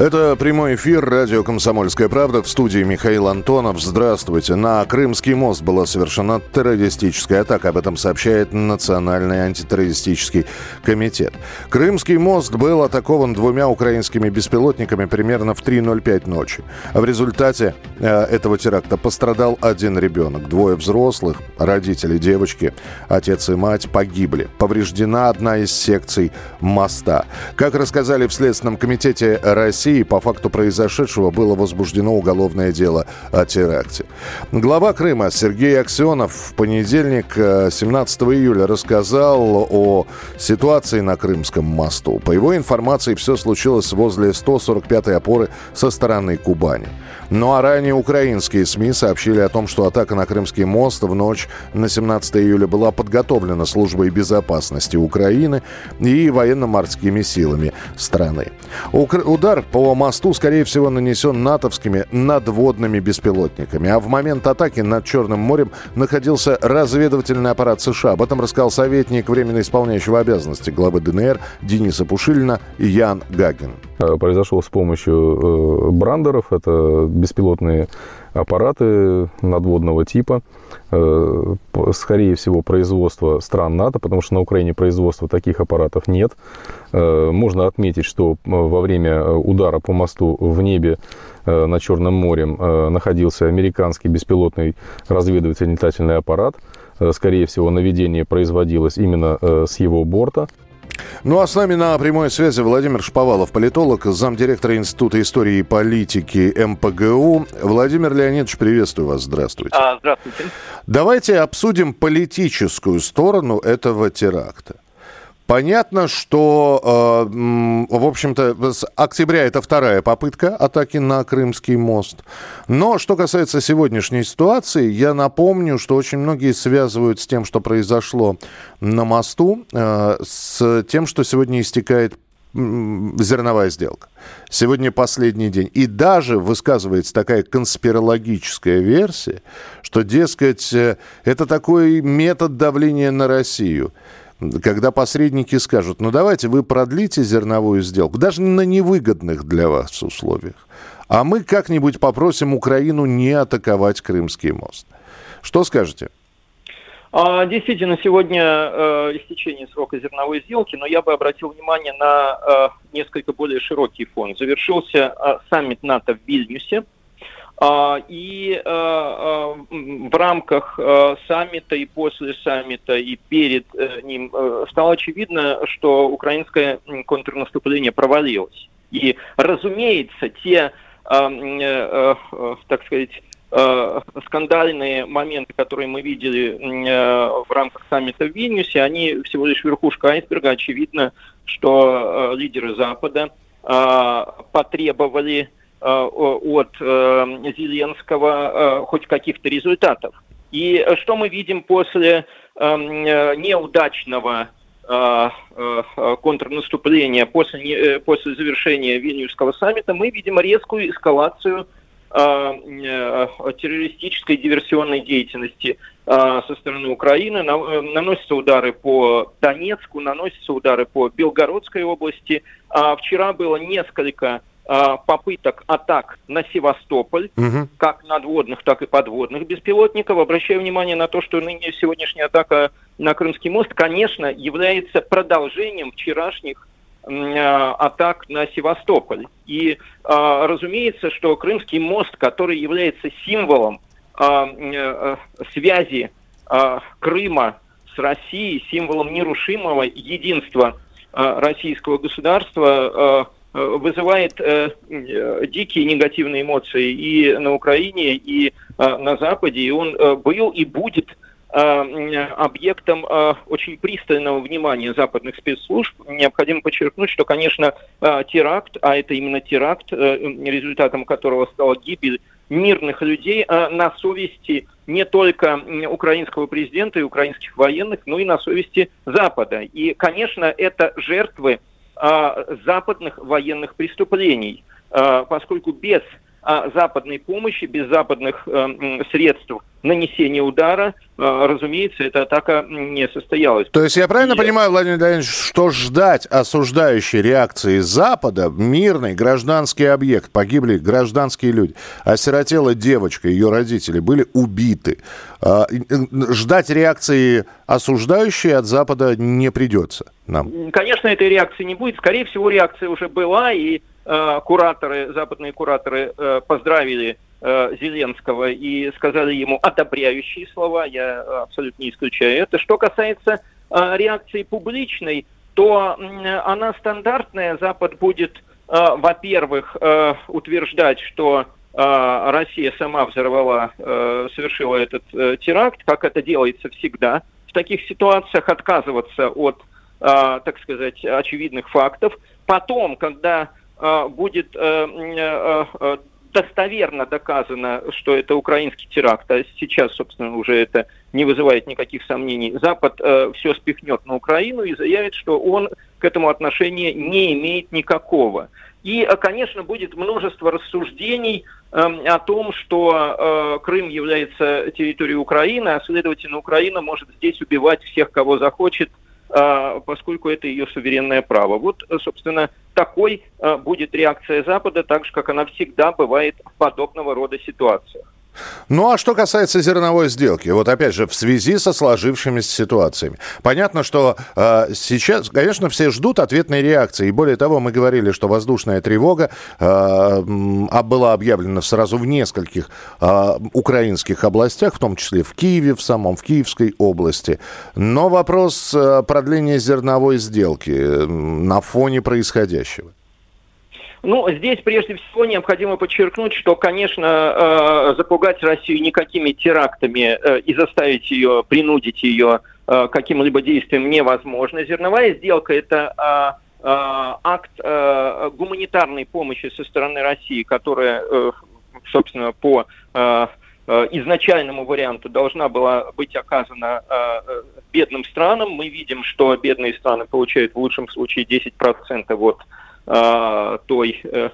Это прямой эфир радио «Комсомольская правда» в студии Михаил Антонов. Здравствуйте. На Крымский мост была совершена террористическая атака. Об этом сообщает Национальный антитеррористический комитет. Крымский мост был атакован двумя украинскими беспилотниками примерно в 3.05 ночи. В результате э, этого теракта пострадал один ребенок. Двое взрослых, родители девочки, отец и мать погибли. Повреждена одна из секций моста. Как рассказали в Следственном комитете России, России по факту произошедшего было возбуждено уголовное дело о теракте. Глава Крыма Сергей Аксенов в понедельник, 17 э, июля, рассказал о ситуации на Крымском мосту. По его информации, все случилось возле 145-й опоры со стороны Кубани. Ну а ранее украинские СМИ сообщили о том, что атака на Крымский мост в ночь на 17 июля была подготовлена службой безопасности Украины и военно-морскими силами страны. Удар по мосту, скорее всего, нанесен натовскими надводными беспилотниками. А в момент атаки над Черным морем находился разведывательный аппарат США. Об этом рассказал советник временно исполняющего обязанности главы ДНР Дениса Пушилина Ян Гагин. Э, произошел с помощью э, брандеров. Это беспилотные аппараты надводного типа. Э, скорее всего, производство стран НАТО, потому что на Украине производства таких аппаратов нет. Можно отметить, что во время удара по мосту в небе над Черным морем находился американский беспилотный разведывательный летательный аппарат. Скорее всего, наведение производилось именно с его борта. Ну а с нами на прямой связи Владимир Шповалов, политолог, замдиректора Института истории и политики МПГУ. Владимир Леонидович, приветствую вас, здравствуйте. А, здравствуйте. Давайте обсудим политическую сторону этого теракта. Понятно, что, э, в общем-то, с октября это вторая попытка атаки на Крымский мост. Но что касается сегодняшней ситуации, я напомню, что очень многие связывают с тем, что произошло на мосту, э, с тем, что сегодня истекает зерновая сделка. Сегодня последний день. И даже высказывается такая конспирологическая версия, что, дескать, э, это такой метод давления на Россию когда посредники скажут, ну давайте вы продлите зерновую сделку, даже на невыгодных для вас условиях, а мы как-нибудь попросим Украину не атаковать Крымский мост. Что скажете? А, действительно, сегодня э, истечение срока зерновой сделки, но я бы обратил внимание на э, несколько более широкий фон. Завершился э, саммит НАТО в Вильнюсе, и э, э, в рамках э, саммита и после саммита и перед ним стало очевидно, что украинское контрнаступление провалилось. И, разумеется, те, так сказать, скандальные моменты, которые мы видели в рамках саммита в Вильнюсе, они всего лишь верхушка айсберга. Очевидно, что лидеры Запада потребовали от э, Зеленского э, хоть каких-то результатов. И что мы видим после неудачного контрнаступления, после, после завершения Вильнюсского саммита, мы видим резкую эскалацию террористической диверсионной деятельности со стороны Украины. Наносятся удары по Донецку, наносятся удары по Белгородской области. А вчера было несколько Э, попыток атак на Севастополь, угу. как надводных, так и подводных беспилотников. Обращаю внимание на то, что ныне сегодняшняя атака на Крымский мост, конечно, является продолжением вчерашних э, атак на Севастополь. И э, разумеется, что Крымский мост, который является символом связи Крыма с Россией, символом нерушимого единства российского государства, вызывает э, э, дикие негативные эмоции и на Украине, и э, на Западе, и он был и будет объектом очень пристального внимания западных спецслужб. Необходимо подчеркнуть, что, конечно, теракт, а это именно теракт, результатом которого стала гибель мирных людей, на совести не только украинского президента и украинских военных, но и на совести Запада. И, конечно, это жертвы западных военных преступлений, поскольку без западной помощи, без западных э, средств нанесения удара, э, разумеется, эта атака не состоялась. То есть я правильно и... понимаю, Владимир Леонидович, что ждать осуждающей реакции Запада, мирный гражданский объект, погибли гражданские люди, осиротела девочка, ее родители были убиты. А, ждать реакции осуждающей от Запада не придется нам? Конечно, этой реакции не будет. Скорее всего, реакция уже была, и э, кураторы, западные кураторы э, поздравили э, Зеленского и сказали ему одобряющие слова. Я абсолютно не исключаю это. Что касается э, реакции публичной, то э, она стандартная. Запад будет, э, во-первых, э, утверждать, что э, Россия сама взорвала, э, совершила этот э, теракт, как это делается всегда в таких ситуациях, отказываться от так сказать, очевидных фактов. Потом, когда будет э, э, достоверно доказано, что это украинский теракт, а сейчас, собственно, уже это не вызывает никаких сомнений, Запад э, все спихнет на Украину и заявит, что он к этому отношения не имеет никакого. И, конечно, будет множество рассуждений э, о том, что э, Крым является территорией Украины, а, следовательно, Украина может здесь убивать всех, кого захочет, а, поскольку это ее суверенное право. Вот, собственно, такой а, будет реакция Запада, так же, как она всегда бывает в подобного рода ситуациях. Ну а что касается зерновой сделки, вот опять же в связи со сложившимися ситуациями. Понятно, что э, сейчас, конечно, все ждут ответной реакции. И более того, мы говорили, что воздушная тревога э, была объявлена сразу в нескольких э, украинских областях, в том числе в Киеве, в самом, в Киевской области. Но вопрос э, продления зерновой сделки на фоне происходящего. Ну, здесь прежде всего необходимо подчеркнуть, что, конечно, э, запугать Россию никакими терактами э, и заставить ее, принудить ее э, каким-либо действием невозможно. Зерновая сделка – это акт гуманитарной помощи со стороны России, которая, собственно, по изначальному варианту должна была быть оказана бедным странам. Мы видим, что бедные страны получают в лучшем случае 10% от той, э,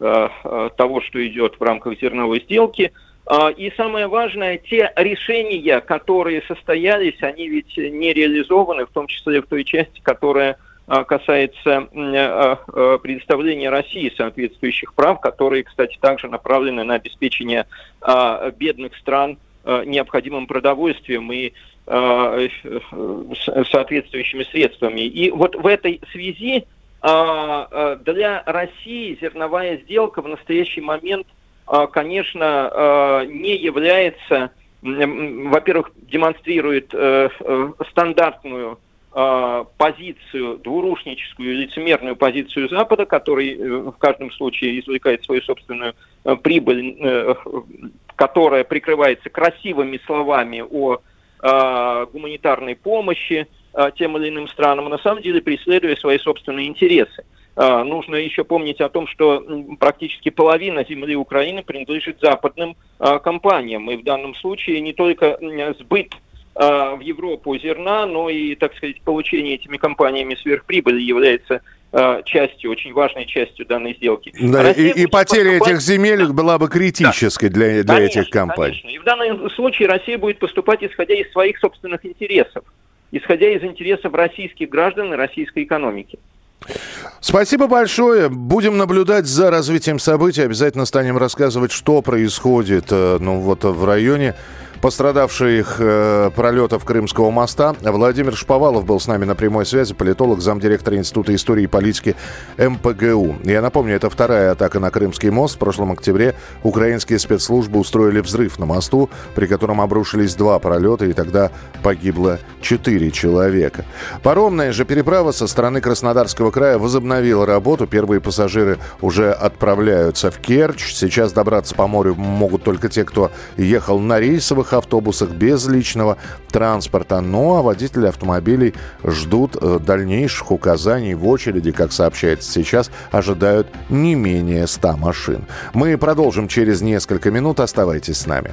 э, того, что идет в рамках зерновой сделки. А, и самое важное, те решения, которые состоялись, они ведь не реализованы, в том числе в той части, которая касается предоставления России соответствующих прав, которые, кстати, также направлены на обеспечение бедных стран необходимым продовольствием и соответствующими средствами. И вот в этой связи а, а, для России зерновая сделка в настоящий момент, а, конечно, не является, во-первых, демонстрирует э, э, стандартную позицию, двурушническую, лицемерную позицию Запада, который э, в каждом случае извлекает свою собственную прибыль, которая прикрывается красивыми словами о гуманитарной помощи, а, тем или иным странам, а на самом деле преследуя свои собственные интересы. А, нужно еще помнить о том, что практически половина земли Украины принадлежит западным компаниям. И в данном случае не только сбыт в Европу зерна, но и, так сказать, получение этими компаниями сверхприбыли является частью, очень важной частью данной сделки. Да, и, и потеря поступать... этих земель была бы критической да. для, для конечно, этих компаний. Конечно. И в данном случае Россия будет поступать исходя из своих собственных интересов исходя из интересов российских граждан и российской экономики. Спасибо большое. Будем наблюдать за развитием событий. Обязательно станем рассказывать, что происходит э, ну, вот, в районе пострадавших э, пролетов Крымского моста. Владимир Шповалов был с нами на прямой связи, политолог, замдиректора Института истории и политики МПГУ. Я напомню, это вторая атака на Крымский мост. В прошлом октябре украинские спецслужбы устроили взрыв на мосту, при котором обрушились два пролета, и тогда погибло четыре человека. Паромная же переправа со стороны Краснодарского края возобновила работу. Первые пассажиры уже отправляются в Керчь. Сейчас добраться по морю могут только те, кто ехал на рейсовых автобусах без личного транспорта. Ну а водители автомобилей ждут э, дальнейших указаний в очереди, как сообщается сейчас, ожидают не менее 100 машин. Мы продолжим через несколько минут. Оставайтесь с нами.